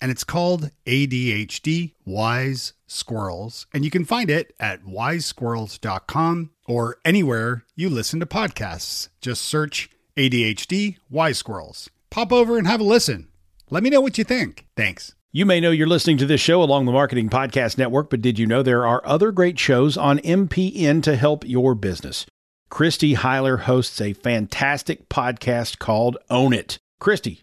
And it's called ADHD Wise Squirrels. And you can find it at wisesquirrels.com or anywhere you listen to podcasts. Just search ADHD Wise Squirrels. Pop over and have a listen. Let me know what you think. Thanks. You may know you're listening to this show along the Marketing Podcast Network, but did you know there are other great shows on MPN to help your business? Christy Heiler hosts a fantastic podcast called Own It. Christy,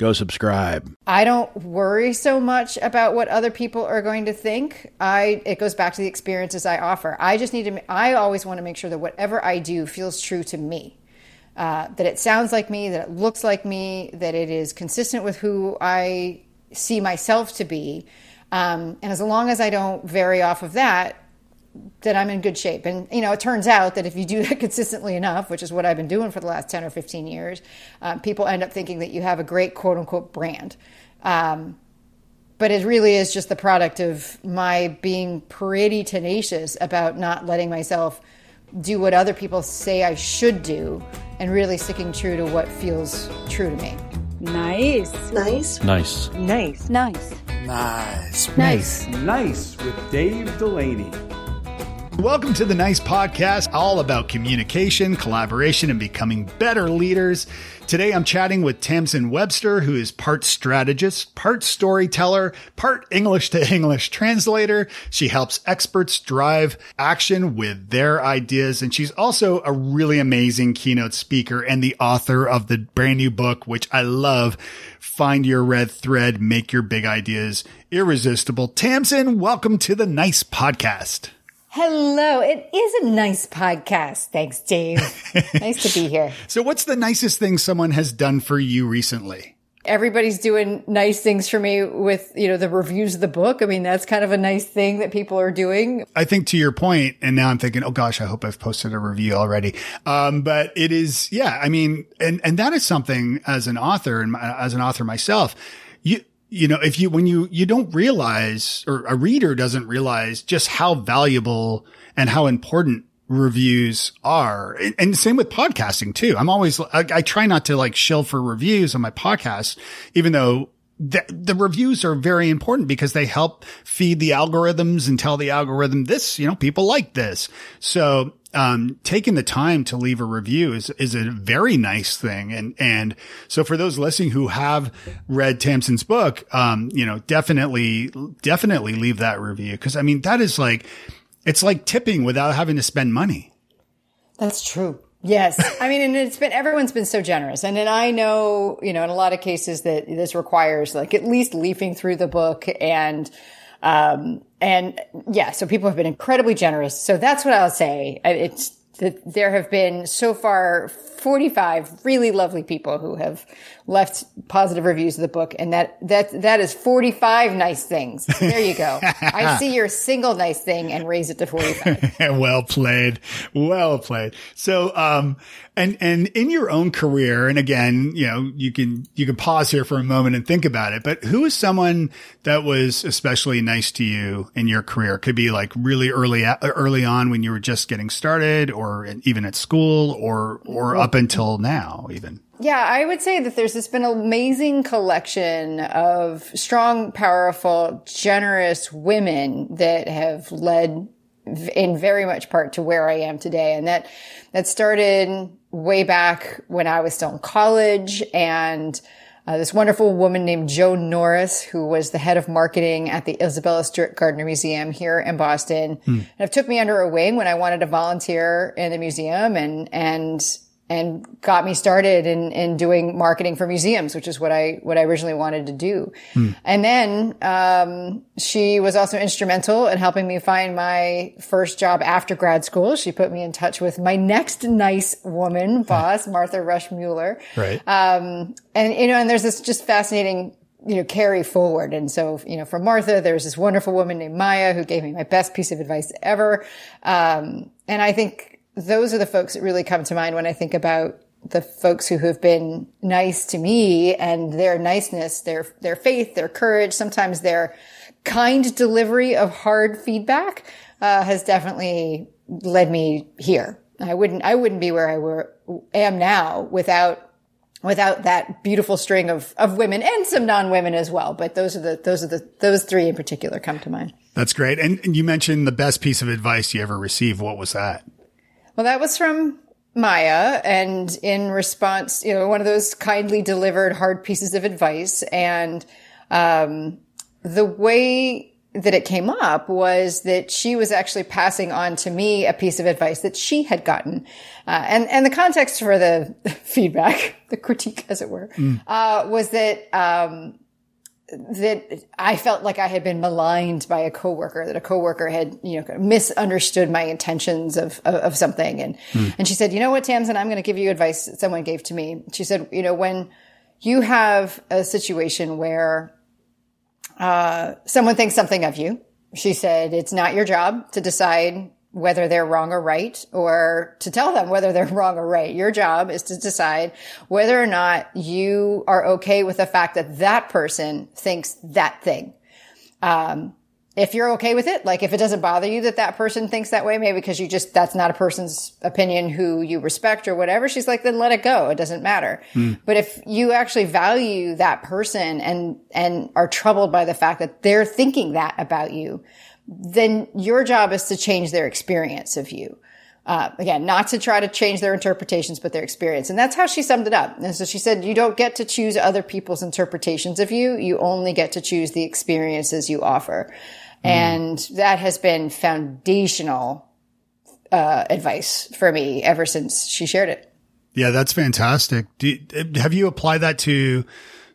go subscribe. I don't worry so much about what other people are going to think. I it goes back to the experiences I offer. I just need to I always want to make sure that whatever I do feels true to me. Uh, that it sounds like me, that it looks like me, that it is consistent with who I see myself to be. Um, and as long as I don't vary off of that, that I'm in good shape. And, you know, it turns out that if you do that consistently enough, which is what I've been doing for the last 10 or 15 years, um, people end up thinking that you have a great quote unquote brand. Um, but it really is just the product of my being pretty tenacious about not letting myself do what other people say I should do and really sticking true to what feels true to me. Nice. Nice. Nice. Nice. Nice. Nice. Nice. Nice with Dave Delaney. Welcome to the Nice Podcast, all about communication, collaboration, and becoming better leaders. Today I'm chatting with Tamsen Webster, who is part strategist, part storyteller, part English to English translator. She helps experts drive action with their ideas. And she's also a really amazing keynote speaker and the author of the brand new book, which I love. Find your red thread, make your big ideas irresistible. Tamsen, welcome to the Nice Podcast. Hello. It is a nice podcast. Thanks, Dave. nice to be here. So, what's the nicest thing someone has done for you recently? Everybody's doing nice things for me with, you know, the reviews of the book. I mean, that's kind of a nice thing that people are doing. I think to your point, and now I'm thinking, oh gosh, I hope I've posted a review already. Um, but it is, yeah, I mean, and, and that is something as an author and as an author myself, you, know, if you, when you, you don't realize or a reader doesn't realize just how valuable and how important reviews are. And, and same with podcasting too. I'm always, I, I, try not to like shill for reviews on my podcast, even though the, the reviews are very important because they help feed the algorithms and tell the algorithm this, you know, people like this. So um, taking the time to leave a review is, is a very nice thing. And, and so for those listening who have read Tamsen's book, um, you know, definitely, definitely leave that review. Cause I mean, that is like, it's like tipping without having to spend money. That's true. Yes. I mean, and it's been, everyone's been so generous. And then I know, you know, in a lot of cases that this requires like at least leafing through the book and, um, and yeah, so people have been incredibly generous. So that's what I'll say. It's that there have been so far 45 really lovely people who have left positive reviews of the book. And that, that, that is 45 nice things. There you go. I see your single nice thing and raise it to 45. well played. Well played. So, um, and, and in your own career, and again, you know, you can, you can pause here for a moment and think about it, but who is someone that was especially nice to you in your career? Could be like really early, early on when you were just getting started or even at school or, or up until now even. Yeah, I would say that there's this been an amazing collection of strong, powerful, generous women that have led in very much part to where I am today. And that, that started way back when I was still in college and uh, this wonderful woman named Joan Norris, who was the head of marketing at the Isabella Stewart Gardner Museum here in Boston, mm. and it took me under her wing when I wanted to volunteer in the museum and, and and got me started in, in doing marketing for museums, which is what I, what I originally wanted to do. And then, um, she was also instrumental in helping me find my first job after grad school. She put me in touch with my next nice woman boss, Martha Rush Mueller. Right. Um, and, you know, and there's this just fascinating, you know, carry forward. And so, you know, from Martha, there's this wonderful woman named Maya who gave me my best piece of advice ever. Um, and I think those are the folks that really come to mind when I think about the folks who have been nice to me and their niceness, their, their faith, their courage, sometimes their kind delivery of hard feedback, uh, has definitely led me here. I wouldn't, I wouldn't be where I were, am now without without that beautiful string of, of women and some non-women as well. But those are the, those are the, those three in particular come to mind. That's great. And, and you mentioned the best piece of advice you ever received. What was that? Well, that was from Maya. And in response, you know, one of those kindly delivered hard pieces of advice. And, um, the way that it came up was that she was actually passing on to me a piece of advice that she had gotten. Uh, and, and the context for the feedback, the critique, as it were, uh, was that, um, that I felt like I had been maligned by a coworker, that a coworker had, you know, misunderstood my intentions of, of, of something. And, and she said, you know what, Tamsen, I'm going to give you advice that someone gave to me. She said, you know, when you have a situation where, uh, someone thinks something of you, she said, it's not your job to decide whether they're wrong or right or to tell them whether they're wrong or right. Your job is to decide whether or not you are okay with the fact that that person thinks that thing. Um, if you're okay with it, like if it doesn't bother you that that person thinks that way, maybe because you just, that's not a person's opinion who you respect or whatever, she's like, then let it go. It doesn't matter. But if you actually value that person and, and are troubled by the fact that they're thinking that about you, then your job is to change their experience of you. Uh, again, not to try to change their interpretations, but their experience. And that's how she summed it up. And so she said, you don't get to choose other people's interpretations of you. You only get to choose the experiences you offer. And that has been foundational, uh, advice for me ever since she shared it. Yeah, that's fantastic. Do, have you applied that to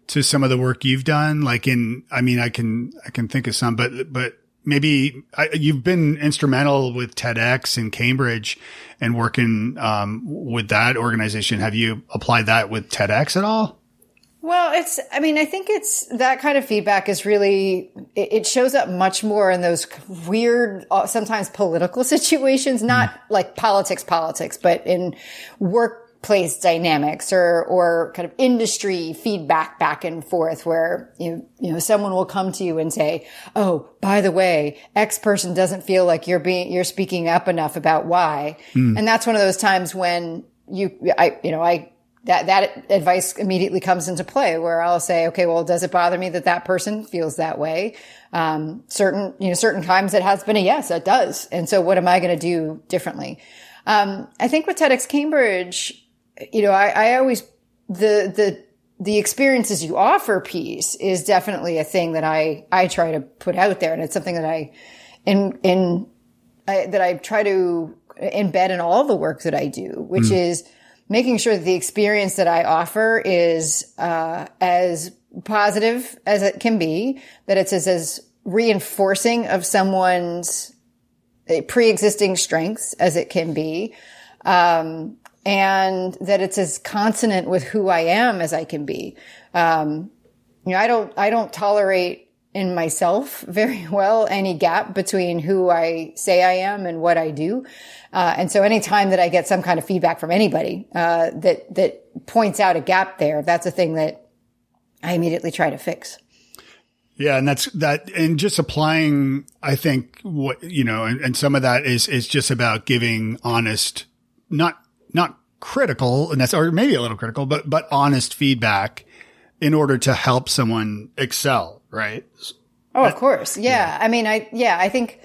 to some of the work you've done? Like in, I mean, I can I can think of some, but but maybe I, you've been instrumental with TEDx in Cambridge and working um, with that organization. Have you applied that with TEDx at all? Well, it's, I mean, I think it's that kind of feedback is really, it, it shows up much more in those weird, uh, sometimes political situations, not like politics, politics, but in workplace dynamics or, or kind of industry feedback back and forth where you, you know, someone will come to you and say, Oh, by the way, X person doesn't feel like you're being, you're speaking up enough about why. And that's one of those times when you, I, you know, I, that that advice immediately comes into play where I'll say, okay, well, does it bother me that that person feels that way? Um, certain, you know, certain times it has been a yes, it does. And so what am I going to do differently? Um, I think with TEDx Cambridge, you know, I, I always, the, the, the experiences you offer piece is definitely a thing that I, I try to put out there. And it's something that I, in, in, I, that I try to embed in all the work that I do, which is, making sure that the experience that I offer is uh, as positive as it can be, that it's as, as reinforcing of someone's uh, pre-existing strengths as it can be, um, and that it's as consonant with who I am as I can be. Um, you know, I don't, I don't tolerate in myself very well any gap between who I say I am and what I do. Uh, and so anytime that I get some kind of feedback from anybody, uh, that, that points out a gap there, that's a thing that I immediately try to fix. Yeah, and that's that, and just applying. I think what you know, and, and some of that is is just about giving honest, not not critical, and that's or maybe a little critical, but but honest feedback in order to help someone excel, right? Oh, of course. Yeah. I mean, I, yeah, I think,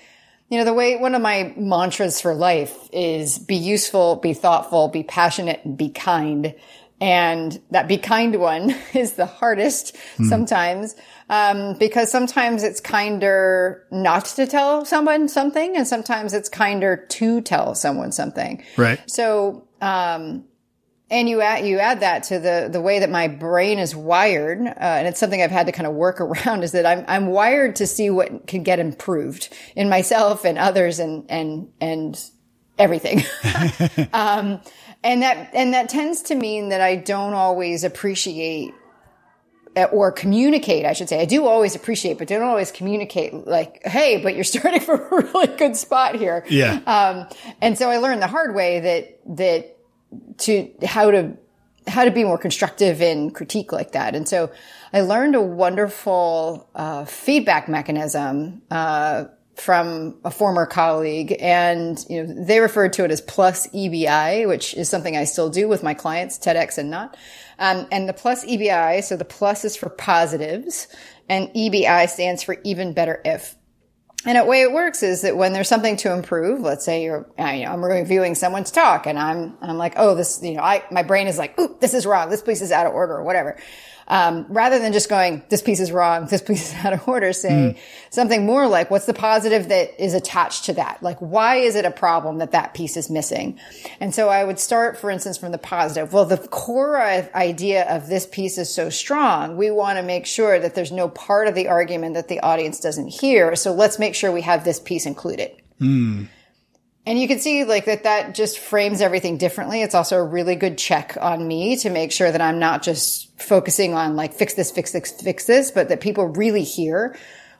you know, the way one of my mantras for life is be useful, be thoughtful, be passionate, and be kind. And that be kind one is the hardest sometimes, um, because sometimes it's kinder not to tell someone something, and sometimes it's kinder to tell someone something. Right. So, um, and you add you add that to the the way that my brain is wired, uh, and it's something I've had to kind of work around. Is that I'm I'm wired to see what can get improved in myself and others and and and everything. um, and that and that tends to mean that I don't always appreciate or communicate, I should say. I do always appreciate, but don't always communicate like, hey, but you're starting from a really good spot here. Yeah. Um, and so I learned the hard way that, that to how to, how to be more constructive in critique like that. And so I learned a wonderful, uh, feedback mechanism, uh, from a former colleague and you know they referred to it as plus EBI, which is something I still do with my clients, TEDx and not. Um, and the plus EBI, so the plus is for positives, and EBI stands for even better if. And the way it works is that when there's something to improve, let's say you're, you know, I'm reviewing someone's talk and I'm, I'm like, oh, this, you know, I, my brain is like, ooh, this is wrong. This piece is out of order or whatever. Um, rather than just going, this piece is wrong, this piece is out of order, say mm. something more like, what's the positive that is attached to that? Like, why is it a problem that that piece is missing? And so I would start, for instance, from the positive. Well, the core idea of this piece is so strong. We want to make sure that there's no part of the argument that the audience doesn't hear. So let's make sure we have this piece included. Mm. And you can see like that that just frames everything differently. It's also a really good check on me to make sure that I'm not just focusing on like fix this, fix this, fix this, but that people really hear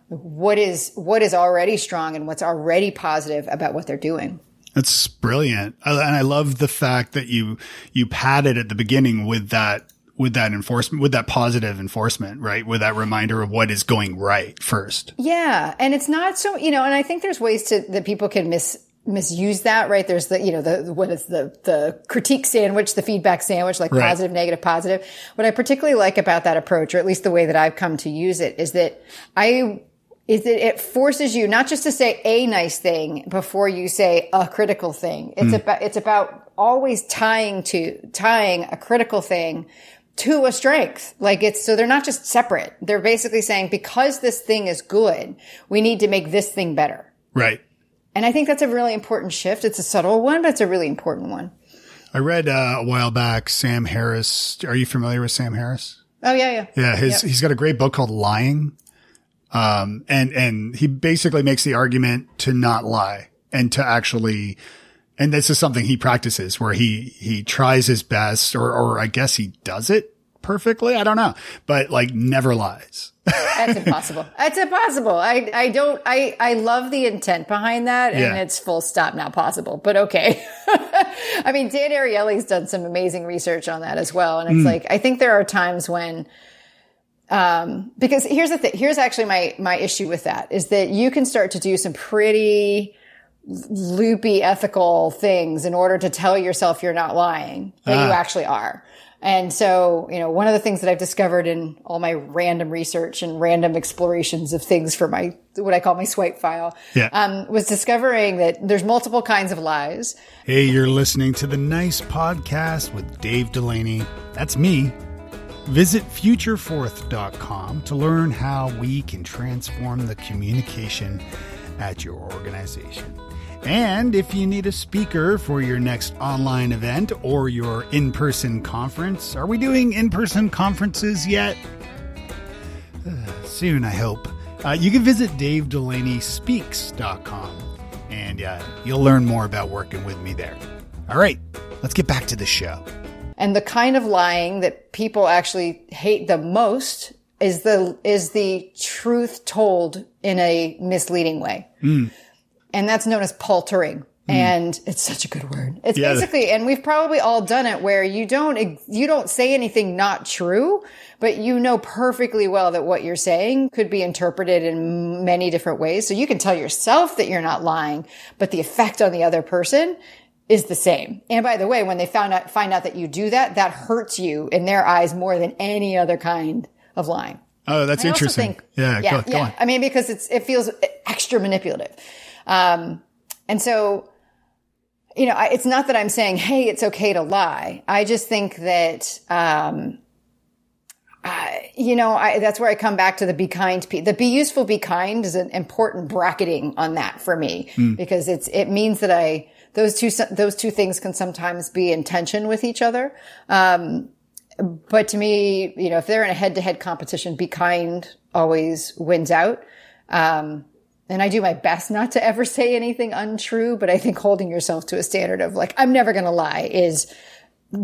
what is what is already strong and what's already positive about what they're doing. That's brilliant. And I love the fact that you you padded at the beginning with that with that enforcement, with that positive enforcement, right? With that reminder of what is going right first. Yeah. And it's not so, you know, and I think there's ways to, that people can miss, misuse that, right? There's the, you know, the, what is the, the critique sandwich, the feedback sandwich, like right. positive, negative, positive. What I particularly like about that approach, or at least the way that I've come to use it, is that I, is that it forces you not just to say a nice thing before you say a critical thing. It's mm. about, it's about always tying to, tying a critical thing to a strength. Like it's, so they're not just separate. They're basically saying because this thing is good, we need to make this thing better. Right. And I think that's a really important shift. It's a subtle one, but it's a really important one. I read uh, a while back Sam Harris. Are you familiar with Sam Harris? Oh yeah, yeah. Yeah, his yep. he's got a great book called Lying. Um and and he basically makes the argument to not lie and to actually and this is something he practices where he he tries his best or or I guess he does it perfectly. I don't know, but like never lies. That's impossible. That's impossible. I, I don't, I, I love the intent behind that and yeah. it's full stop not possible, but okay. I mean, Dan Ariely's done some amazing research on that as well. And it's mm. like, I think there are times when, um, because here's the thing, here's actually my, my issue with that is that you can start to do some pretty, loopy ethical things in order to tell yourself you're not lying, but you ah. actually are. And so, you know, one of the things that I've discovered in all my random research and random explorations of things for my, what I call my swipe file, yeah. um, was discovering that there's multiple kinds of lies. Hey, you're listening to the Nice Podcast with Dave Delaney. That's me. Visit futurefourth.com to learn how we can transform the communication at your organization. And if you need a speaker for your next online event or your in person conference, are we doing in person conferences yet? Uh, soon, I hope. Uh, you can visit davedelaneyspeaks.com and uh, you'll learn more about working with me there. All right, let's get back to the show. And the kind of lying that people actually hate the most is the is the truth told in a misleading way. Mm and that's known as paltering. Hmm. And it's such a good word. It's yeah. basically, and we've probably all done it where you don't, you don't say anything not true, but you know perfectly well that what you're saying could be interpreted in many different ways. So you can tell yourself that you're not lying, but the effect on the other person is the same. And by the way, when they found out, find out that you do that, that hurts you in their eyes more than any other kind of lying. Oh, that's interesting. Think, yeah, yeah, go, go yeah. On. I mean, because it's, it feels extra manipulative. Um, and so, you know, I, it's not that I'm saying, hey, it's okay to lie. I just think that, um, you know, I, that's where I come back to the be kind. The be useful, be kind is an important bracketing on that for me mm. because it's, it means that I, those two those two things can sometimes be in tension with each other. Um, but to me, you know, if they're in a head to head competition, be kind always wins out. Um, and I do my best not to ever say anything untrue, but I think holding yourself to a standard of like, I'm never going to lie is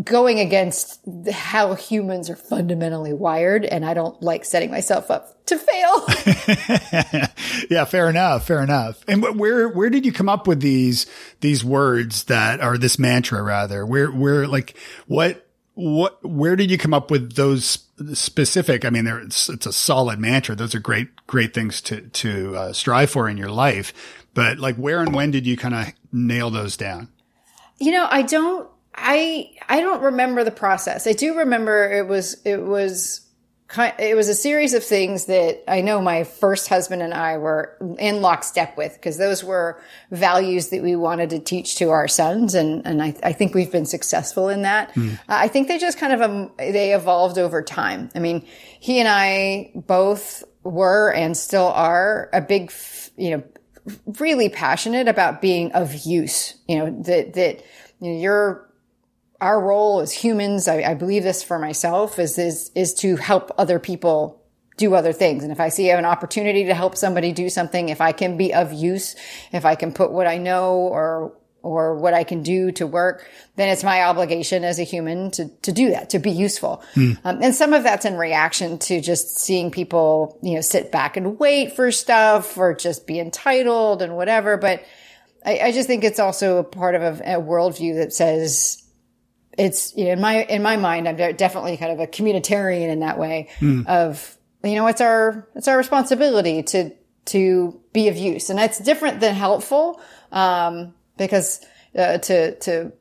going against how humans are fundamentally wired. And I don't like setting myself up to fail. yeah, fair enough. Fair enough. And where, where did you come up with these, these words that are this mantra rather? Where, where, like, what, what, where did you come up with those specific? I mean, there it's, it's a solid mantra. Those are great, great things to, to uh, strive for in your life. But like, where and when did you kind of nail those down? You know, I don't, I, I don't remember the process. I do remember it was, it was, it was a series of things that I know my first husband and I were in lockstep with because those were values that we wanted to teach to our sons. And, and I, I think we've been successful in that. Mm. Uh, I think they just kind of, um, they evolved over time. I mean, he and I both were and still are a big, you know, really passionate about being of use, you know, that, that, you know, you're, our role as humans, I, I, believe this for myself, is, is, is to help other people do other things. And if I see an opportunity to help somebody do something, if I can be of use, if I can put what I know or, or what I can do to work, then it's my obligation as a human to, to do that, to be useful. Mm. Um, and some of that's in reaction to just seeing people, you know, sit back and wait for stuff or just be entitled and whatever. But I, I just think it's also a part of a, a worldview that says, it's you know, in my in my mind, I'm definitely kind of a communitarian in that way mm. of you know it's our it's our responsibility to to be of use, and that's different than helpful um, because uh, to to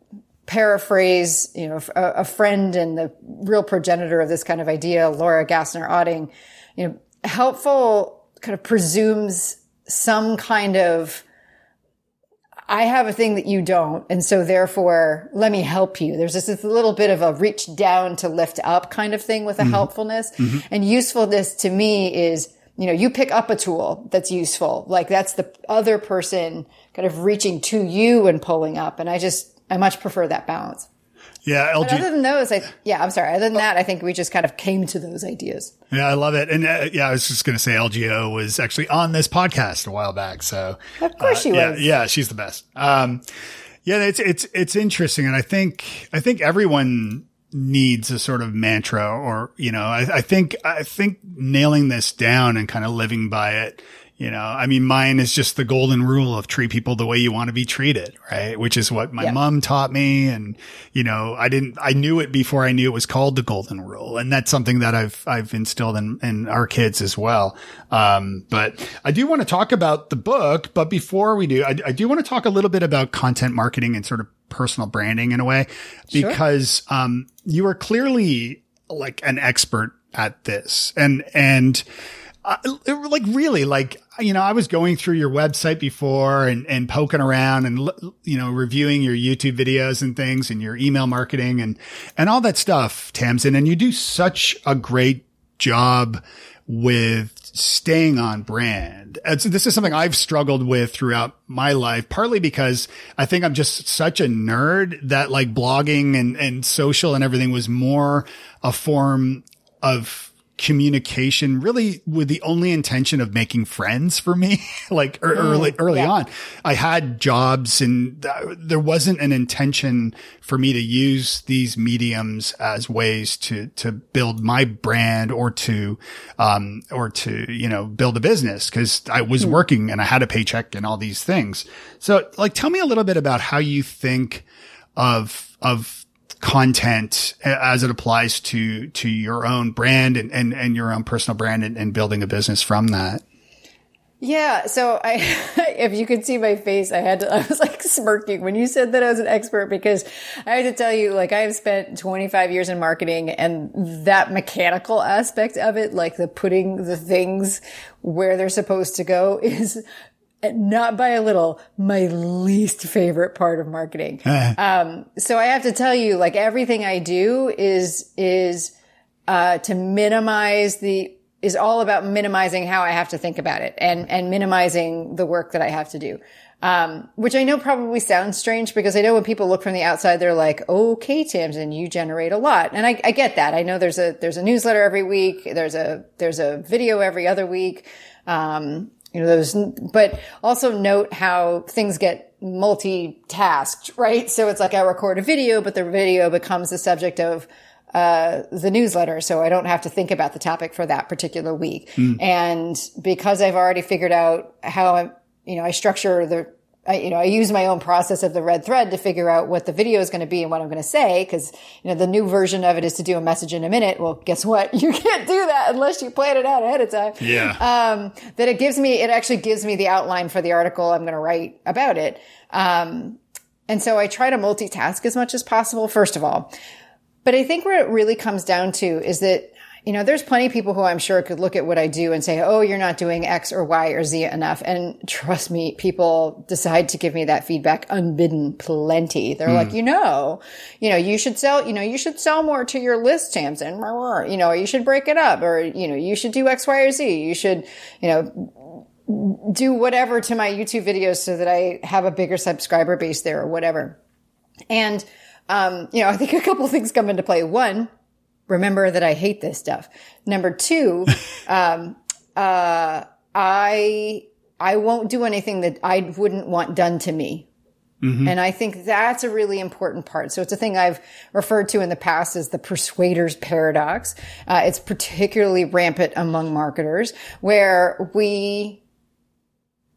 paraphrase you know a, a, friend and the real progenitor of this kind of idea, Laura Gassner Otting, you know, helpful kind of presumes some kind of I have a thing that you don't. And so therefore, let me help you. There's just this little bit of a reach down to lift up kind of thing with a mm-hmm. helpfulness. Mm-hmm. And usefulness to me is, you know, you pick up a tool that's useful. Like that's the other person kind of reaching to you and pulling up. And I just, I much prefer that balance. Yeah, LG. But other than those, I, yeah, I'm sorry. Other than that, I think we just kind of came to those ideas. Yeah, I love it. And uh, yeah, I was just going to say LGO was actually on this podcast a while back. So of course uh, she yeah, was. Yeah, she's the best. Um, yeah, it's, it's, it's interesting. And I think, I think everyone needs a sort of mantra or, you know, I, I think, I think nailing this down and kind of living by it you know, I mean, mine is just the golden rule of treat people the way you want to be treated, right? Which is what my yeah. mom taught me. And, you know, I didn't, I knew it before I knew it was called the golden rule. And that's something that I've, I've instilled in, in our kids as well. Um, but I do want to talk about the book. But before we do, I, I do want to talk a little bit about content marketing and sort of personal branding in a way, because, sure. um, you are clearly like an expert at this and, and, uh, like really like you know i was going through your website before and and poking around and you know reviewing your youtube videos and things and your email marketing and and all that stuff tamsen and you do such a great job with staying on brand. And so this is something I've struggled with throughout my life, partly because I think I'm just such a nerd that like blogging and, and social and everything was more a form of communication really with the only intention of making friends for me like mm, early early yeah. on i had jobs and th- there wasn't an intention for me to use these mediums as ways to to build my brand or to um or to you know build a business cuz i was mm. working and i had a paycheck and all these things so like tell me a little bit about how you think of of content as it applies to to your own brand and and, and your own personal brand and, and building a business from that yeah. So I, if you could see my face, I had to, I was like smirking when you said that I was an expert because I had to tell you, like, I have spent 25 years in marketing and that mechanical aspect of it, like the putting the things where they're supposed to go is not by a little, my least favorite part of marketing. um, so I have to tell you, like everything I do is, is, uh, to minimize the, is all about minimizing how I have to think about it and, and minimizing the work that I have to do. Um, which I know probably sounds strange because I know when people look from the outside, they're like, okay, Tamsen, you generate a lot. And I, I get that. I know there's a, there's a newsletter every week. There's a, there's a video every other week. Um, you know, those, but also note how things get multitasked, right? So it's like I record a video, but the video becomes the subject of, uh, the newsletter. So I don't have to think about the topic for that particular week. And because I've already figured out how I'm, you know, I structure the, I, you know, I use my own process of the red thread to figure out what the video is going to be and what I'm going to say. Cause, you know, the new version of it is to do a message in a minute. Well, guess what? You can't do that unless you plan it out ahead of time. Yeah. Um, that it gives me, it actually gives me the outline for the article I'm going to write about it. Um, and so I try to multitask as much as possible, first of all. But I think where it really comes down to is that, you know, there's plenty of people who I'm sure could look at what I do and say, oh, you're not doing X or Y or Z enough. And trust me, people decide to give me that feedback unbidden plenty. They're like, you know, you know, you should sell, you know, you should sell more to your list, Tamsen. You know, you should break it up or, you know, you should do X, Y, or Z. You should, you know, do whatever to my YouTube videos so that I have a bigger subscriber base there or whatever. And, um, you know, I think a couple things come into play. One, remember that I hate this stuff. Number two, um, uh, I, I won't do anything that I wouldn't want done to me. And I think that's a really important part. So it's a thing I've referred to in the past as the persuader's paradox. Uh, it's particularly rampant among marketers where we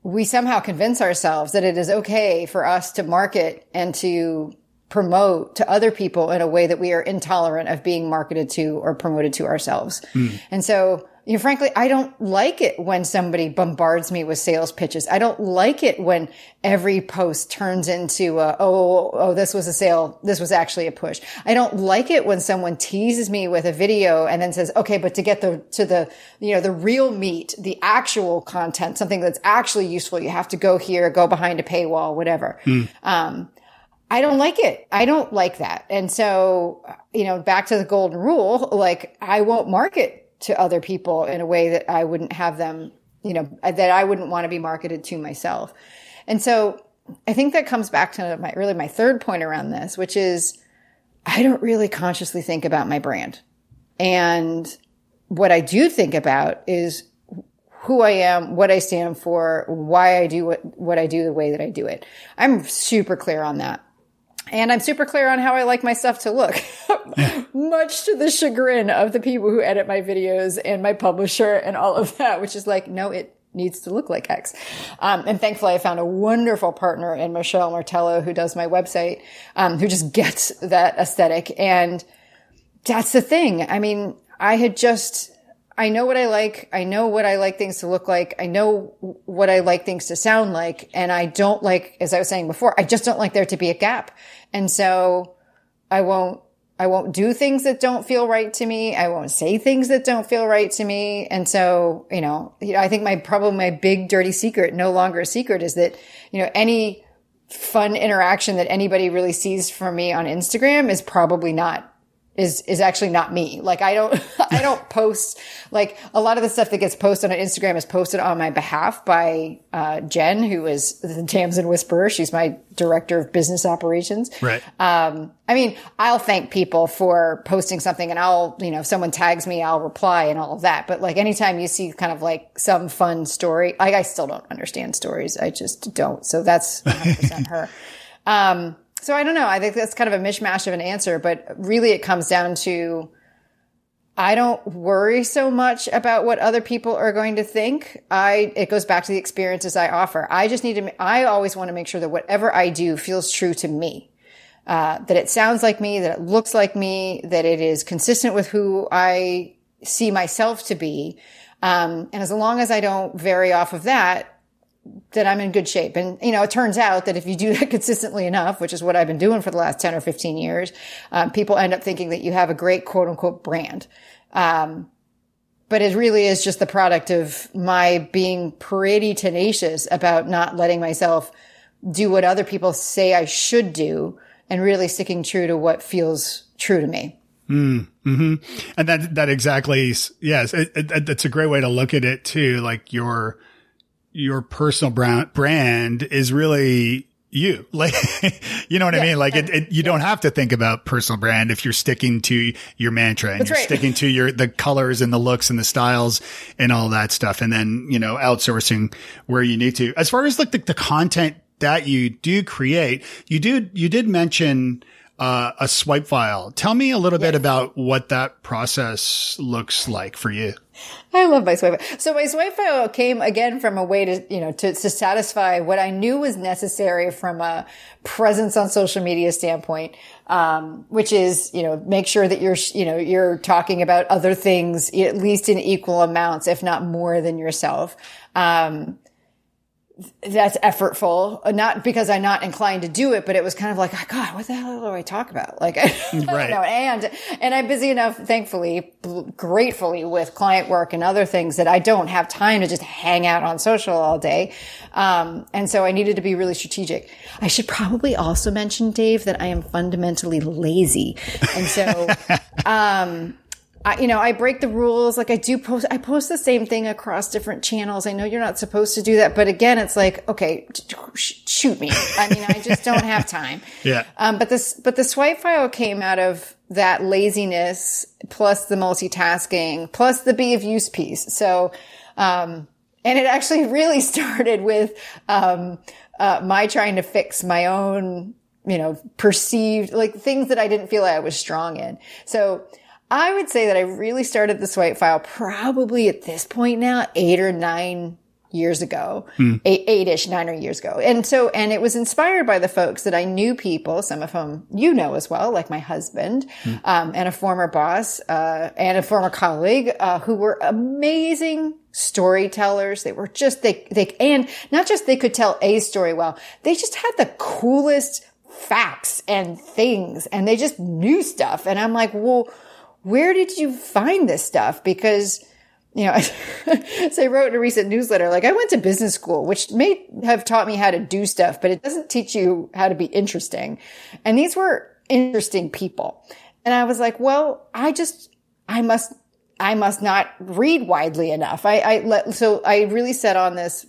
we somehow convince ourselves that it is okay for us to market and to promote to other people in a way that we are intolerant of being marketed to or promoted to ourselves. And so, you know, frankly, I don't like it when somebody bombards me with sales pitches. I don't like it when every post turns into, a, oh, oh, this was a sale. This was actually a push. I don't like it when someone teases me with a video and then says, okay, but to get the, to the, you know, the real meat, the actual content, something that's actually useful, you have to go here, go behind a paywall, whatever. Um, I don't like it. I don't like that. And so, you know, back to the golden rule, like I won't market to other people in a way that I wouldn't have them, you know, that I wouldn't want to be marketed to myself. And so I think that comes back to my, really my third point around this, which is I don't really consciously think about my brand. And what I do think about is who I am, what I stand for, why I do what, what I do the way that I do it. I'm super clear on that. And I'm super clear on how I like my stuff to look, much to the chagrin of the people who edit my videos and my publisher and all of that, which is like, no, it needs to look like X. Um, and thankfully I found a wonderful partner in Michelle Martello who does my website, um, who just gets that aesthetic. And that's the thing. I mean, I had just, I know what I like. I know what I like things to look like. I know what I like things to sound like. And I don't like, as I was saying before, I just don't like there to be a gap. And so I won't, I won't do things that don't feel right to me. I won't say things that don't feel right to me. And so, you know, you know, I think my probably my big dirty secret, no longer a secret is that, you know, any fun interaction that anybody really sees from me on Instagram is probably not is is actually not me. Like I don't I don't post like a lot of the stuff that gets posted on Instagram is posted on my behalf by uh, Jen, who is the Tamsen Whisperer. She's my director of business operations. Right. Um, I mean, I'll thank people for posting something, and I'll you know if someone tags me, I'll reply and all of that. But like anytime you see kind of like some fun story, like I still don't understand stories. I just don't. So that's 100% her. Um, so I don't know. I think that's kind of a mishmash of an answer, but really it comes down to I don't worry so much about what other people are going to think. I, it goes back to the experiences I offer. I just need to, I always want to make sure that whatever I do feels true to me. Uh, that it sounds like me, that it looks like me, that it is consistent with who I see myself to be. Um, and as long as I don't vary off of that, that I'm in good shape. And, you know, it turns out that if you do that consistently enough, which is what I've been doing for the last 10 or 15 years, um, people end up thinking that you have a great quote unquote brand. Um, but it really is just the product of my being pretty tenacious about not letting myself do what other people say I should do and really sticking true to what feels true to me. Mm-hmm. And that, that exactly, yes, it, it, that's a great way to look at it too. Like your, your personal brand, brand is really you like you know what yeah, i mean like it, it, you yeah. don't have to think about personal brand if you're sticking to your mantra and That's you're right. sticking to your the colors and the looks and the styles and all that stuff and then you know outsourcing where you need to as far as like the, the content that you do create you do you did mention uh, a swipe file. Tell me a little yes. bit about what that process looks like for you. I love my swipe. File. So my swipe file came again from a way to, you know, to, to satisfy what I knew was necessary from a presence on social media standpoint. Um, which is, you know, make sure that you're, you know, you're talking about other things at least in equal amounts, if not more than yourself. Um, that's effortful, not because I'm not inclined to do it, but it was kind of like, oh, God, what the hell do I talk about? Like, I right. know. And, and I'm busy enough, thankfully, gratefully with client work and other things that I don't have time to just hang out on social all day. Um, and so I needed to be really strategic. I should probably also mention, Dave, that I am fundamentally lazy. And so, um, I, you know, I break the rules. Like I do post, I post the same thing across different channels. I know you're not supposed to do that, but again, it's like, okay, shoot me. I mean, I just don't have time. Yeah. Um, but this, but the swipe file came out of that laziness plus the multitasking plus the be of use piece. So, um, and it actually really started with, um, uh, my trying to fix my own, you know, perceived, like things that I didn't feel like I was strong in. So, I would say that I really started the swipe file probably at this point now, eight or nine years ago, mm. eight, eight-ish, nine or years ago. And so, and it was inspired by the folks that I knew people, some of whom you know as well, like my husband, mm. um, and a former boss, uh, and a former colleague, uh, who were amazing storytellers. They were just, they, they, and not just they could tell a story well, they just had the coolest facts and things and they just knew stuff. And I'm like, well, where did you find this stuff? Because, you know, so I wrote in a recent newsletter, like I went to business school, which may have taught me how to do stuff, but it doesn't teach you how to be interesting. And these were interesting people. And I was like, well, I just, I must, I must not read widely enough. I, I let, so I really set on this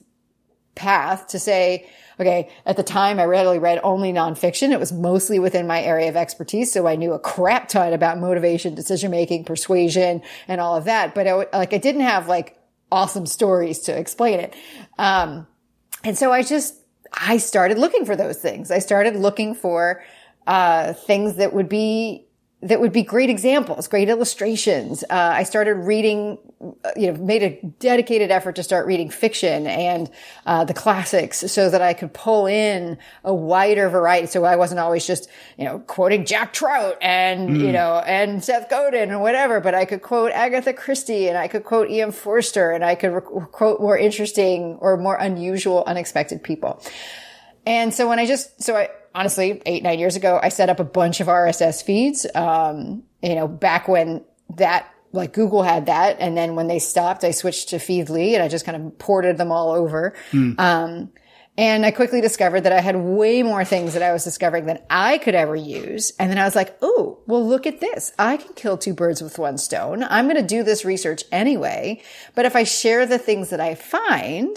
path to say, okay, at the time I readily read only nonfiction. It was mostly within my area of expertise. So I knew a crap ton about motivation, decision making, persuasion and all of that. But I, like I didn't have like awesome stories to explain it. Um, and so I just, I started looking for those things. I started looking for, uh, things that would be that would be great examples, great illustrations. Uh, I started reading, uh, you know, made a dedicated effort to start reading fiction and uh, the classics so that I could pull in a wider variety. So I wasn't always just, you know, quoting Jack Trout and, mm. you know, and Seth Godin or whatever, but I could quote Agatha Christie and I could quote E.M. Forster and I could re- quote more interesting or more unusual, unexpected people. And so when I just, so I, honestly, eight, nine years ago, I set up a bunch of RSS feeds. Um, you know, back when that, like Google had that. And then when they stopped, I switched to Feedly and I just kind of ported them all over. Mm. Um, and I quickly discovered that I had way more things that I was discovering than I could ever use. And then I was like, oh, well, look at this. I can kill two birds with one stone. I'm going to do this research anyway. But if I share the things that I find,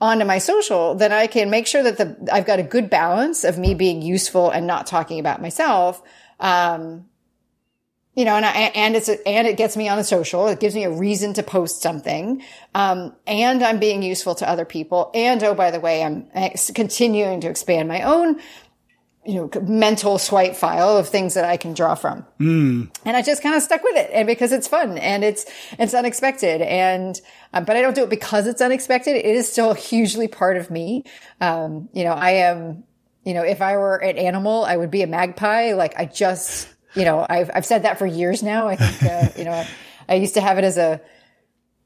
onto my social, then I can make sure that the, I've got a good balance of me being useful and not talking about myself. Um, you know, and I, and it's, a, and it gets me on the social. It gives me a reason to post something. Um, and I'm being useful to other people. And oh, by the way, I'm continuing to expand my own you know, mental swipe file of things that I can draw from. Mm. And I just kind of stuck with it and because it's fun and it's, it's unexpected. And, um, but I don't do it because it's unexpected. It is still hugely part of me. Um, you know, I am, you know, if I were an animal, I would be a magpie. Like I just, you know, I've, I've said that for years now. I think, uh, you know, I, I used to have it as a,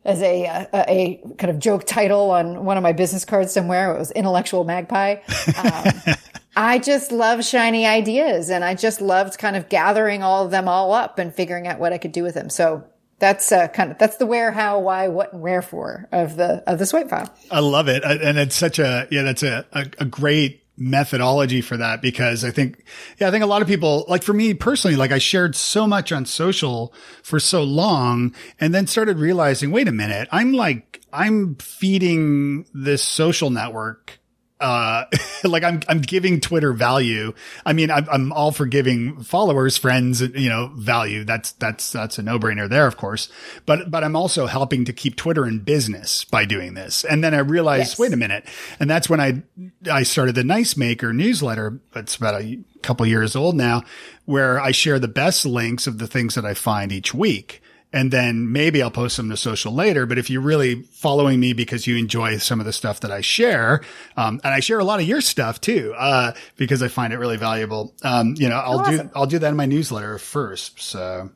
as a, a, a kind of joke title on one of my business cards somewhere. It was intellectual magpie. Um, I just love shiny ideas and I just loved kind of gathering all of them all up and figuring out what I could do with them. So that's uh, kind of that's the where, how, why, what, and wherefore of the of the swipe file. I love it, and it's such a yeah, that's a, a, a great methodology for that because I think, yeah, I think a lot of people, like for me personally, like I shared so much on social for so long and then started realizing, wait a minute, I'm like, I'm feeding this social network uh, like I'm, I'm giving Twitter value. I mean, I'm, I'm all for giving followers, friends, you know, value. That's, that's, that's a no brainer there, of course. But, but I'm also helping to keep Twitter in business by doing this. And then I realized, Yes. wait a minute. And that's when I, I started the Nice Maker newsletter. It's about a couple years old now where I share the best links of the things that I find each week. And then maybe I'll post them to social later. But if you're really following me because you enjoy some of the stuff that I share, um, and I share a lot of your stuff too, uh, because I find it really valuable. Um, you know, I'll Awesome. do, I'll do that in my newsletter first. So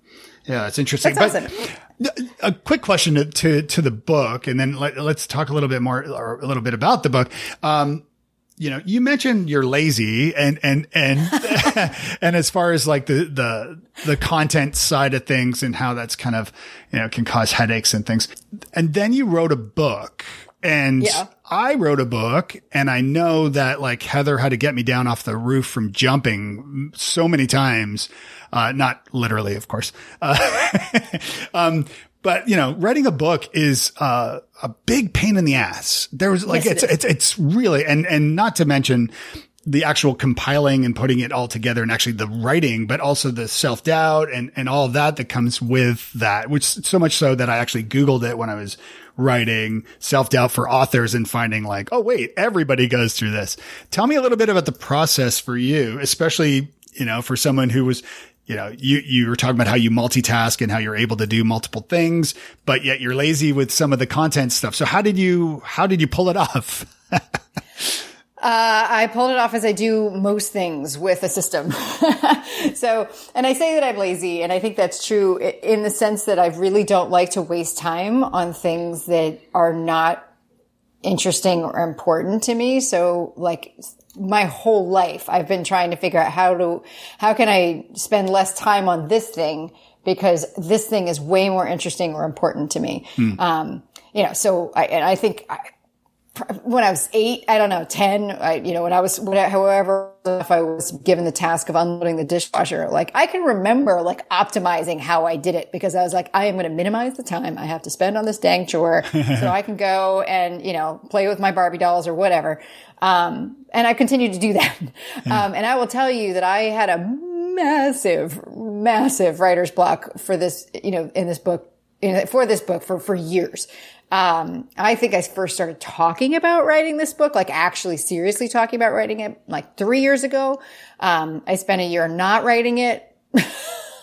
yeah, it's interesting. That's but awesome. a quick question to, to, to the book and then let, let's talk a little bit more or a little bit about the book. Um, you know, you mentioned you're lazy and, and, and, and as far as like the, the, the content side of things and how that's kind of, you know, can cause headaches and things. And then you wrote a book and Yeah. I wrote a book and I know that like Heather had to get me down off the roof from jumping so many times. Uh, not literally, of course. Uh, um, but you know, writing a book is, uh, a big pain in the ass. There was like, Yes, it's, it it's, it's really, and, and not to mention the actual compiling and putting it all together and actually the writing, but also the self doubt and, and all that that comes with that, which so much so that I actually Googled it when I was writing self doubt for authors and finding like, oh, wait, everybody goes through this. Tell me a little bit about the process for you, especially, you know, for someone who was, you know, you, you were talking about how you multitask and how you're able to do multiple things, but yet you're lazy with some of the content stuff. So how did you, how did you pull it off? Uh, I pulled it off as I do most things with a system. so, and I say that I'm lazy, and I think that's true in the sense that I really don't like to waste time on things that are not interesting or important to me. So, like my whole life, I've been trying to figure out how to, how can I spend less time on this thing because this thing is way more interesting or important to me. Um, you know, so I, and I think I, when I was eight, I don't know, 10, I, you know, when I was, whatever, however, if I was given the task of unloading the dishwasher, like I can remember like optimizing how I did it because I was like, I am going to minimize the time I have to spend on this dang chore so I can go and, you know, play with my Barbie dolls or whatever. Um, and I continued to do that. Um, and I will tell you that I had a massive, massive writer's block for this, you know, in this book, in, for this book for, for years. Um, I think I first started talking about writing this book, like actually seriously talking about writing it like three years ago. Um, I spent a year not writing it.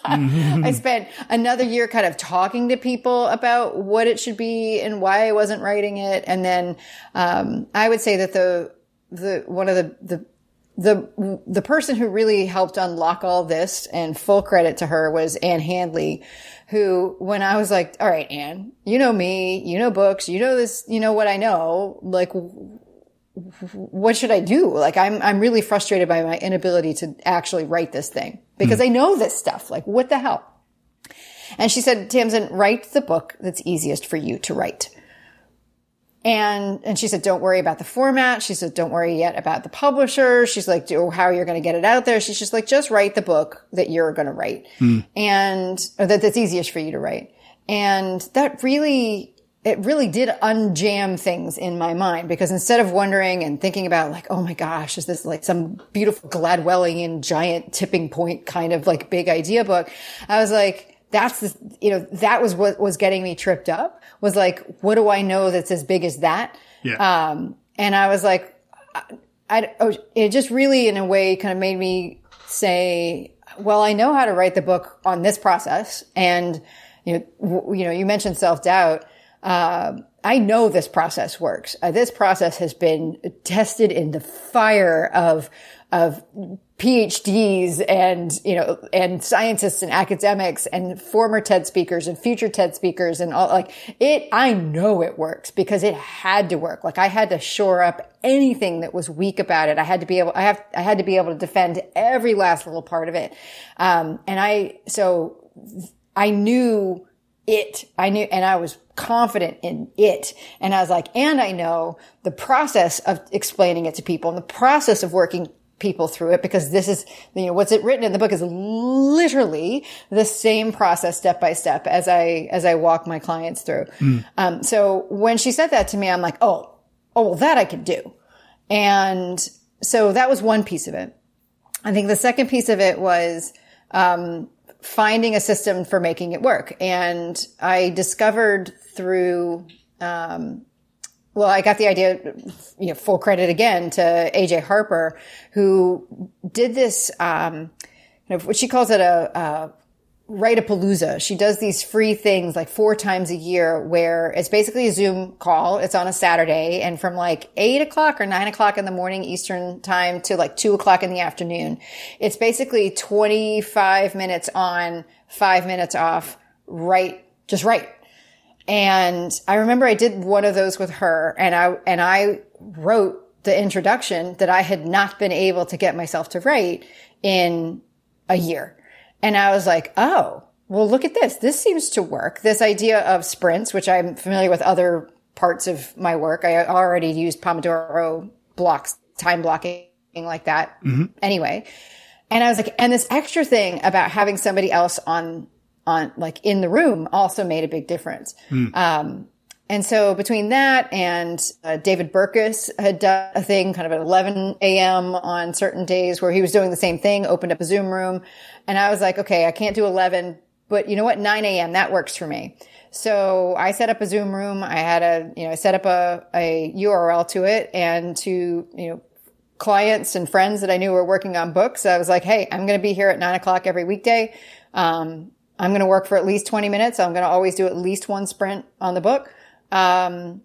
I spent another year kind of talking to people about what it should be and why I wasn't writing it. And then, um, I would say that the, the, one of the, the, the, the person who really helped unlock all this and full credit to her was Ann Handley, who, when I was like, all right, Ann, you know me, you know books, you know this, you know what I know, like, what should I do? Like, I'm, I'm really frustrated by my inability to actually write this thing because hmm. I know this stuff. Like, what the hell? And she said, Tamsen, write the book that's easiest for you to write. And, and she said, don't worry about the format. She said, don't worry yet about the publisher. She's like, do, how you're going to get it out there. She's just like, just write the book that you're going to write hmm. and or that that's easiest for you to write. And that really, it really did unjam things in my mind because instead of wondering and thinking about like, oh my gosh, is this like some beautiful Gladwellian giant tipping point kind of like big idea book? I was like, that's the, you know, that was what was getting me tripped up was like, what do I know that's as big as that? Yeah. Um, and I was like, I, I, oh, it just really in a way kind of made me say, well, I know how to write the book on this process. And, you know, w- you know, you mentioned self doubt. Uh, I know this process works. Uh, this process has been tested in the fire of, of PhDs and, you know, and scientists and academics and former TED speakers and future TED speakers and all like it, I know it works because it had to work. Like I had to shore up anything that was weak about it. I had to be able, I have, I had to be able to defend every last little part of it. Um, and I, so I knew it. I knew, and I was confident in it. And I was like, and I know the process of explaining it to people and the process of working people through it because this is, you know, what's it written in the book is literally the same process step by step as I, as I walk my clients through. Um, so when she said that to me, I'm like, oh, oh, well, that I can do. And so that was one piece of it. I think the second piece of it was, um, finding a system for making it work. And I discovered through, um, well, I got the idea, you know, full credit again to AJ Harper, who did this, um, you know, what she calls it a, a Write-a-palooza. She does these free things like four times a year where it's basically a Zoom call. It's on a Saturday and from like eight o'clock or nine o'clock in the morning Eastern time to like two o'clock in the afternoon. It's basically 25 minutes on, five minutes off, right, just right. And I remember I did one of those with her and I, and I wrote the introduction that I had not been able to get myself to write in a year. And I was like, oh, well, look at this. This seems to work. This idea of sprints, which I'm familiar with other parts of my work. I already used Pomodoro blocks, time blocking like that mm-hmm. anyway. And I was like, and this extra thing about having somebody else on, on like in the room also made a big difference. Um, and so between that and uh, David Burkus had done a thing kind of at 11 a.m. on certain days where he was doing the same thing, opened up a Zoom room. And I was like, okay, I can't do 11, but you know what? 9 a.m. that works for me. So I set up a Zoom room. I had a, you know, I set up a, a URL to it and to, you know, clients and friends that I knew were working on books. I was like, Hey, I'm going to be here at nine o'clock every weekday. Um, I'm going to work for at least 20 minutes. I'm going to always do at least one sprint on the book. Um,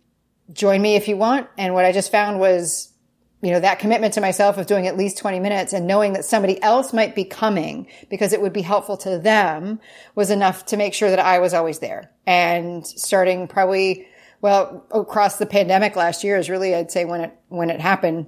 join me if you want. And what I just found was, you know, that commitment to myself of doing at least 20 minutes and knowing that somebody else might be coming because it would be helpful to them was enough to make sure that I was always there. And starting probably, well, across the pandemic last year is really, I'd say when it, when it happened,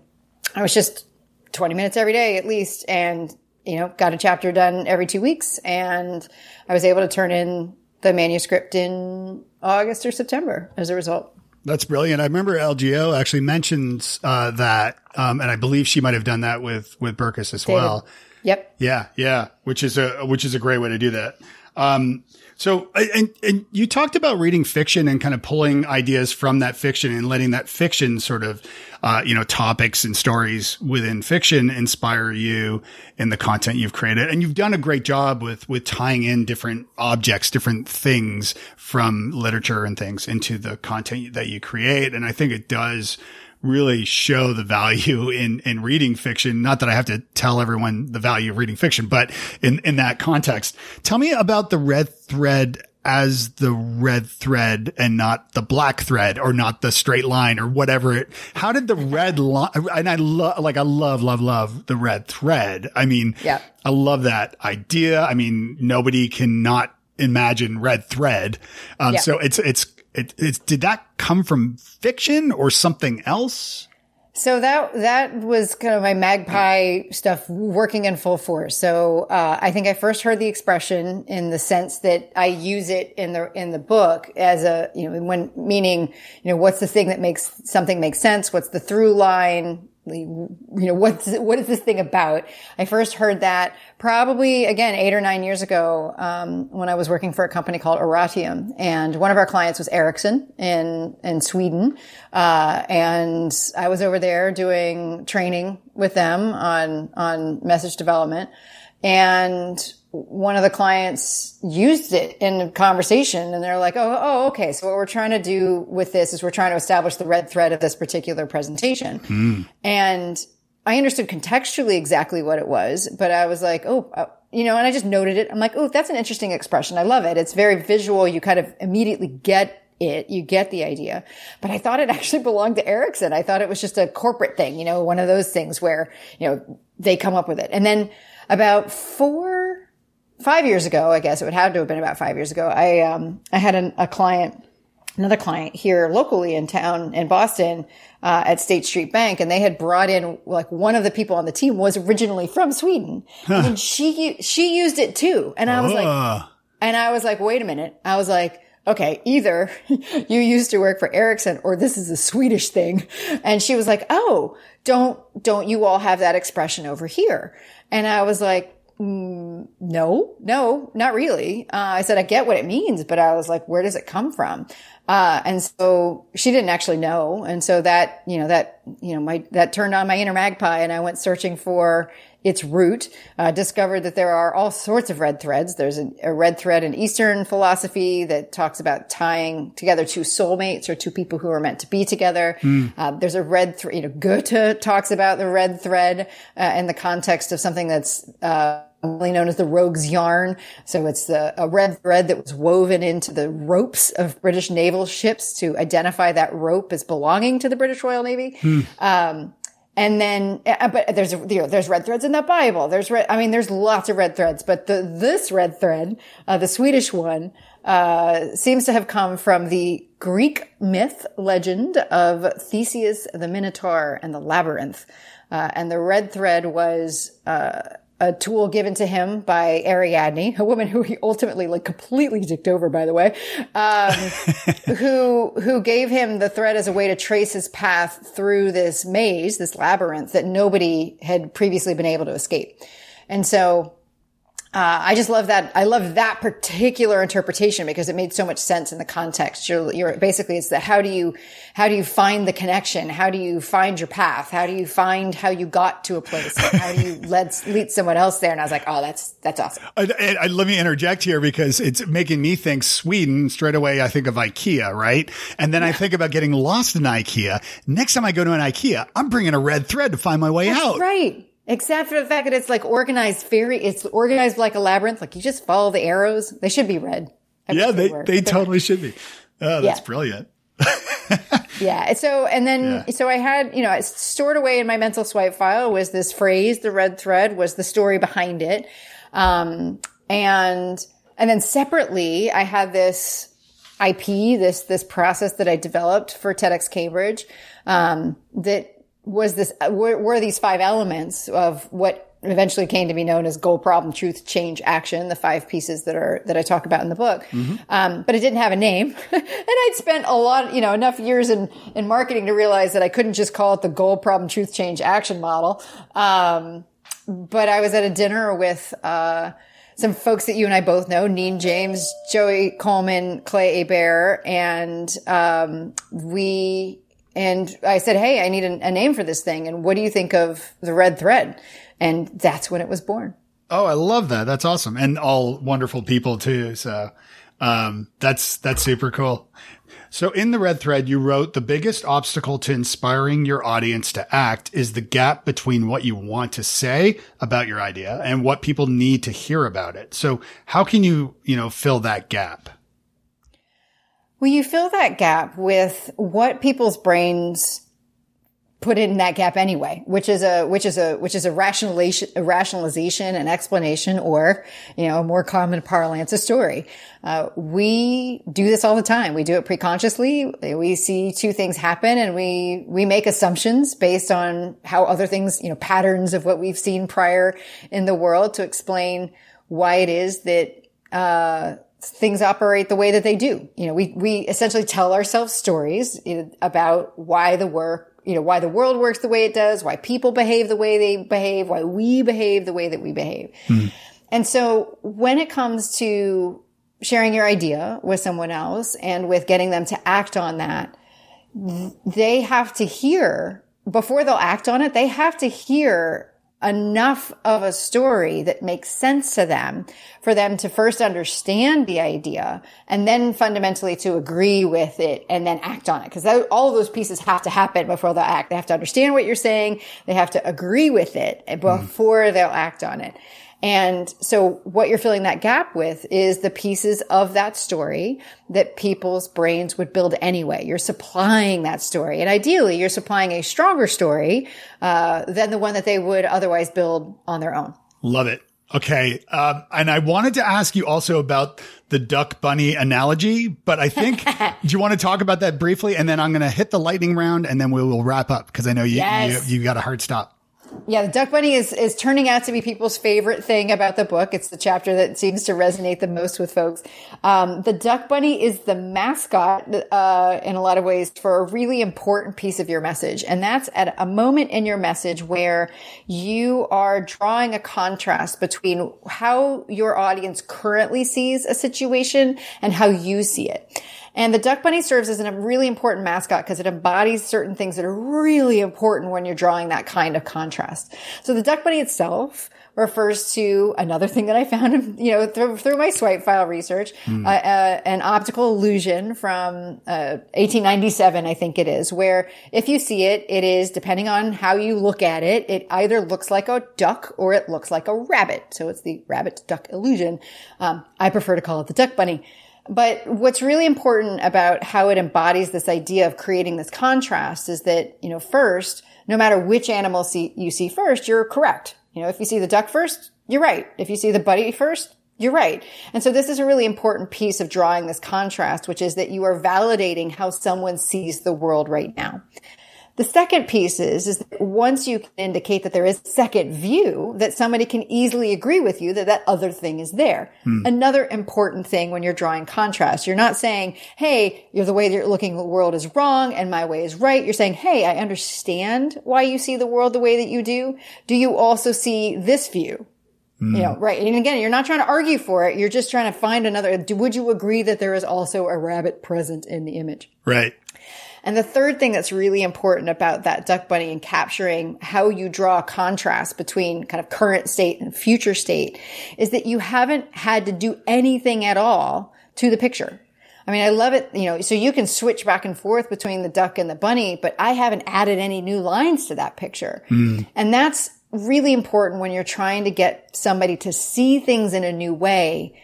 I was just 20 minutes every day at least. And, you know, got a chapter done every two weeks and I was able to turn in the manuscript in August or September as a result. That's brilliant. I remember LGO actually mentions uh, that, um, and I believe she might have done that with with Burkus as well. Yep. Yeah, yeah, which is a which is a great way to do that. Um, so, and and you talked about reading fiction and kind of pulling ideas from that fiction and letting that fiction sort of, uh, you know, topics and stories within fiction inspire you in the content you've created. And you've done a great job with with tying in different objects, different things from literature and things into the content that you create. And I think it does really show the value in, in reading fiction. Not that I have to tell everyone the value of reading fiction, but in, in that context, tell me about the red thread as the red thread and not the black thread or not the straight line or whatever it, how did the red line, and I love, like, I love, love, love the red thread. I mean, Yeah. I love that idea. I mean, nobody can not imagine red thread. Um, Yeah. so it's, it's, it, it's, did that come from fiction or something else? So that that was kind of my magpie stuff working in full force. So uh, I think I first heard the expression in the sense that I use it in the in the book as a you know when meaning you know what's the thing that makes something make sense? What's the through line? You know what's what is this thing about? I first heard that probably again eight or nine years ago um, when I was working for a company called Oratium, and one of our clients was Ericsson in in Sweden, uh, and I was over there doing training with them on on message development, and one of the clients used it in a conversation and they're like, Oh, oh, okay. So what we're trying to do with this is we're trying to establish the red thread of this particular presentation. And I understood contextually exactly what it was, but I was like, Oh, uh, you know, and I just noted it. I'm like, Oh, that's an interesting expression. I love it. It's very visual. You kind of immediately get it, you get the idea. But I thought it actually belonged to Ericsson. I thought it was just a corporate thing, you know, one of those things where, you know, they come up with it. And then about four, five years ago, I guess it would have to have been about five years ago. I, um, I had an, a client, another client here locally in town in Boston, uh, at State Street Bank. And they had brought in like one of the people on the team was originally from Sweden and she, she used it too. And I was like, Uh, and I was like, wait a minute. I was like, okay, either you used to work for Ericsson or this is a Swedish thing. And she was like, oh, don't, don't you all have that expression over here? And I was like, mm, no, no, not really. Uh, I said, I get what it means, but I was like, where does it come from? Uh, and so she didn't actually know. And so that, you know, that, you know, my, that turned on my inner magpie and I went searching for its root, uh, discovered that there are all sorts of red threads. There's a, a, red thread in Eastern philosophy that talks about tying together two soulmates or two people who are meant to be together. Mm. Uh, there's a red thread, you know, Goethe talks about the red thread uh, in the context of something that's, uh, known as the rogue's yarn. So it's the, a red thread that was woven into the ropes of British naval ships to identify that rope as belonging to the British Royal Navy. Hmm. Um, and then, uh, but there's, you know, there's red threads in the Bible. There's red, I mean, there's lots of red threads, but the, this red thread, uh, the Swedish one, uh, seems to have come from the Greek myth legend of Theseus, the Minotaur, and the Labyrinth. Uh, and the red thread was, uh, a tool given to him by Ariadne, a woman who he ultimately like completely dicked over, by the way, um, who who gave him the thread as a way to trace his path through this maze, this labyrinth that nobody had previously been able to escape. And so uh, I just love that. I love that particular interpretation because it made so much sense in the context. You're, you're basically it's the how do you how do you find the connection? How do you find your path? How do you find how you got to a place? how do you let lead someone else there? And I was like, oh, that's that's awesome. I, I, let me interject here because it's making me think Sweden straight away. I think of IKEA, right? And then yeah. I think about getting lost in IKEA. Next time I go to an IKEA, I'm bringing a red thread to find my way that's out. Right. Except for the fact that it's like organized very, it's organized like a labyrinth. Like you just follow the arrows. They should be red. I yeah, they, they, they totally should be. Oh, that's yeah. brilliant. yeah. So, and then, yeah. so I had, you know, it's stored away in my mental swipe file was this phrase, the red thread was the story behind it. Um, and, and then separately, I had this IP, this, this process that I developed for TEDx Cambridge, um, that was this were, were, these five elements of what eventually came to be known as goal problem truth change action the five pieces that are that i talk about in the book. Mm-hmm. um, but it didn't have a name. And i'd spent a lot you know enough years in in marketing to realize that i couldn't just call it the goal problem truth change action model. Um, but i was at a dinner with uh, some folks that you and I both know, Neen James, Joey Coleman, Clay Hebert, and um, we and I said, Hey, I need a, a name for this thing. And what do you think of the red thread? And that's when it was born. Oh, I love that. That's awesome. And all wonderful people too. So, um, that's, that's super cool. So in the red thread, you wrote the biggest obstacle to inspiring your audience to act is the gap between what you want to say about your idea and what people need to hear about it. So how can you, you know, fill that gap? Well, you fill that gap with what people's brains put in that gap anyway, which is a, which is a, which is a rationalization, a rationalization, an explanation, or, you know, a more common parlance, a story. Uh, we do this all the time. We do it preconsciously. We see two things happen and we, we make assumptions based on how other things, you know, patterns of what we've seen prior in the world to explain why it is that, uh, things operate the way that they do. You know, we, we essentially tell ourselves stories about why the work, you know, why the world works the way it does, why people behave the way they behave, why we behave the way that we behave. Mm. And so when it comes to sharing your idea with someone else and with getting them to act on that, they have to hear before they'll act on it, they have to hear enough of a story that makes sense to them for them to first understand the idea and then fundamentally to agree with it and then act on it. Cause all of those pieces have to happen before they'll act. They have to understand what you're saying. They have to agree with it before mm. they'll act on it. And so what you're filling that gap with is the pieces of that story that people's brains would build anyway. You're supplying that story. And ideally, you're supplying a stronger story uh, than the one that they would otherwise build on their own. Love it. Okay. Um, and I wanted to ask you also about the duck bunny analogy, but I think, do you want to talk about that briefly? And then I'm going to hit the lightning round and then we will wrap up because I know you, yes. you, you got a hard stop. Yeah, the Duck Bunny is is turning out to be people's favorite thing about the book. It's the chapter that seems to resonate the most with folks. Um, the Duck Bunny is the mascot uh, in a lot of ways for a really important piece of your message, and that's at a moment in your message where you are drawing a contrast between how your audience currently sees a situation and how you see it. And the duck bunny serves as a really important mascot because it embodies certain things that are really important when you're drawing that kind of contrast. So the duck bunny itself refers to another thing that I found, you know, through, through my swipe file research, uh, uh, an optical illusion from uh, 1897, I think it is, where if you see it, it is, depending on how you look at it, it either looks like a duck or it looks like a rabbit. So it's the rabbit duck illusion. Um, I prefer to call it the duck bunny. But what's really important about how it embodies this idea of creating this contrast is that, you know, first, no matter which animal see, you see first, you're correct. You know, if you see the duck first, you're right. If you see the buddy first, you're right. And so this is a really important piece of drawing this contrast, which is that you are validating how someone sees the world right now. The second piece is, is that once you can indicate that there is a second view, that somebody can easily agree with you that that other thing is there. Hmm. Another important thing when you're drawing contrast, you're not saying, hey, you're the way that you're looking at the world is wrong and my way is right. You're saying, hey, I understand why you see the world the way that you do. Do you also see this view? Hmm. You know, right. And again, you're not trying to argue for it. You're just trying to find another. Would you agree that there is also a rabbit present in the image? Right. And the third thing that's really important about that duck bunny and capturing how you draw a contrast between kind of current state and future state is that you haven't had to do anything at all to the picture. I mean, I love it, you know, so you can switch back and forth between the duck and the bunny, but I haven't added any new lines to that picture. Mm. And that's really important when you're trying to get somebody to see things in a new way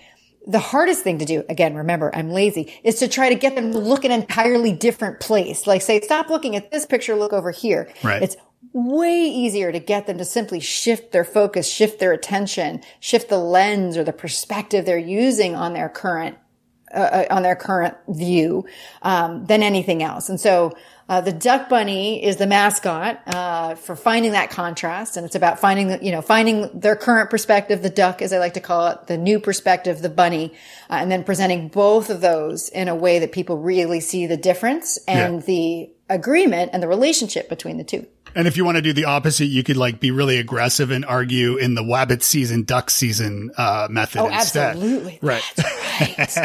the hardest thing to do, again, remember, I'm lazy, is to try to get them to look an entirely different place. Like say, stop looking at this picture, look over here. Right. It's way easier to get them to simply shift their focus, shift their attention, shift the lens or the perspective they're using on their current uh, on their current view um, than anything else. And so uh, the duck bunny is the mascot uh, for finding that contrast, and it's about finding the, you know finding their current perspective, the duck, as I like to call it, the new perspective, the bunny, uh, and then presenting both of those in a way that people really see the difference and Yeah. the agreement and the relationship between the two. And if you want to do the opposite, you could like be really aggressive and argue in the wabbit season, duck season uh, method Oh, instead. absolutely. Right. Right.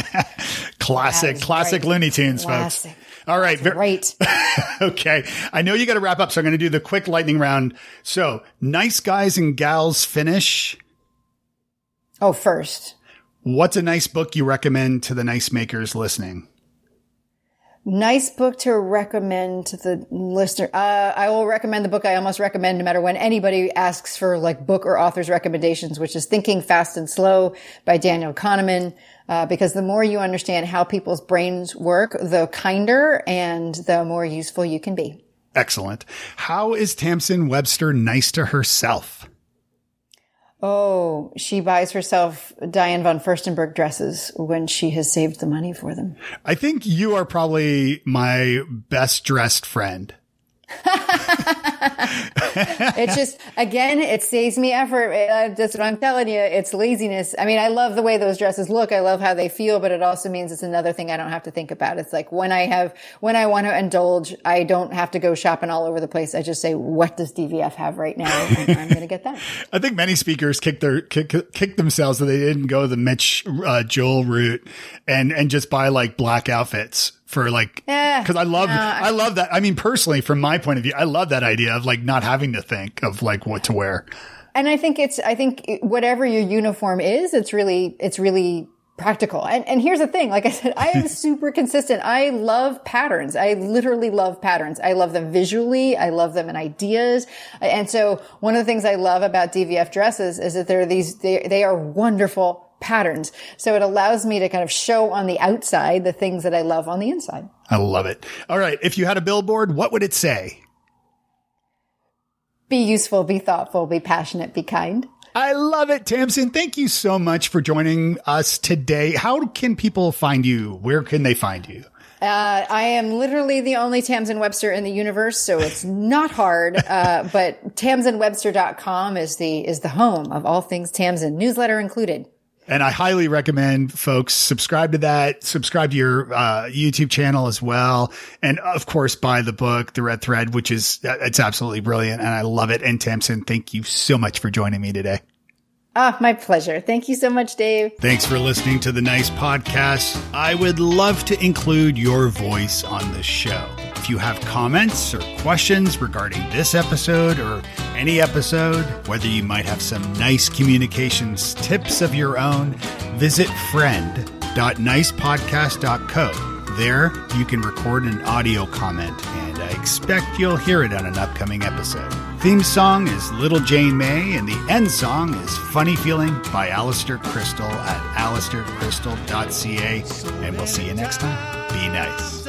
classic, classic right. Looney Tunes, Classic. folks. All right. right. okay. I know you got to wrap up, so I'm going to do the quick lightning round. So, nice guys and gals finish. Oh, first. What's a nice book you recommend to the nice makers listening? Nice book to recommend to the listener. Uh, I will recommend the book I almost recommend no matter when anybody asks for like book or author's recommendations, which is Thinking Fast and Slow by Daniel Kahneman. Uh, because the more you understand how people's brains work, the kinder and the more useful you can be. Excellent. How is Tamsen Webster nice to herself? Oh, she buys herself Diane von Furstenberg dresses when she has saved the money for them. I think you are probably my best dressed friend. it's just again it saves me effort. Uh, that's what i'm telling you. It's laziness. I mean i love the way those dresses look. I love how they feel but it also means it's another thing i don't have to think about. It's like when i have when i want to indulge i don't have to go shopping all over the place. I just say what does dvf have right now? I'm going to get that. I think many speakers kick their kick, kick themselves that they didn't go the Mitch uh, Joel route and and just buy like black outfits for like because I love no, I love that. I mean, personally, from my point of view, I love that idea of like not having to think of like what to wear. and i think it's i think whatever your uniform is it's really it's really practical. And, and here's the thing like i said i am super consistent. I love patterns. I literally love patterns. I love them visually. I love them in ideas. And so one of the things i love about dvf dresses is that they're these they, they are wonderful patterns so it allows me to kind of show on the outside the things that i love on the inside I love it. All right, if you had a billboard, what would it say? be useful be thoughtful be passionate be kind I love it, Tamsen. Thank you so much for joining us today. How can people find you? Where can they find you? Uh, I am literally the only Tamsen Webster in the universe, so it's not hard. Uh, but tamsenwebster.com is the is the home of all things Tamsen, newsletter included. And I highly recommend folks subscribe to that, subscribe to your uh, YouTube channel as well. And of course, buy the book, The Red Thread, which is, uh, it's absolutely brilliant. And I love it. And Tamsen, thank you so much for joining me today. Ah, my pleasure. Thank you so much, Dave. Thanks for listening to the Nice Podcast. I would love to include your voice on the show. If you have comments or questions regarding this episode or any episode, whether you might have some nice communications tips of your own, visit friend.nicepodcast.co. There, you can record an audio comment, and I expect you'll hear it on an upcoming episode. Theme song is Little Jane May, and the end song is Funny Feeling by Alistair Crystal at alistaircrystal.ca. And we'll see you next time. Be nice.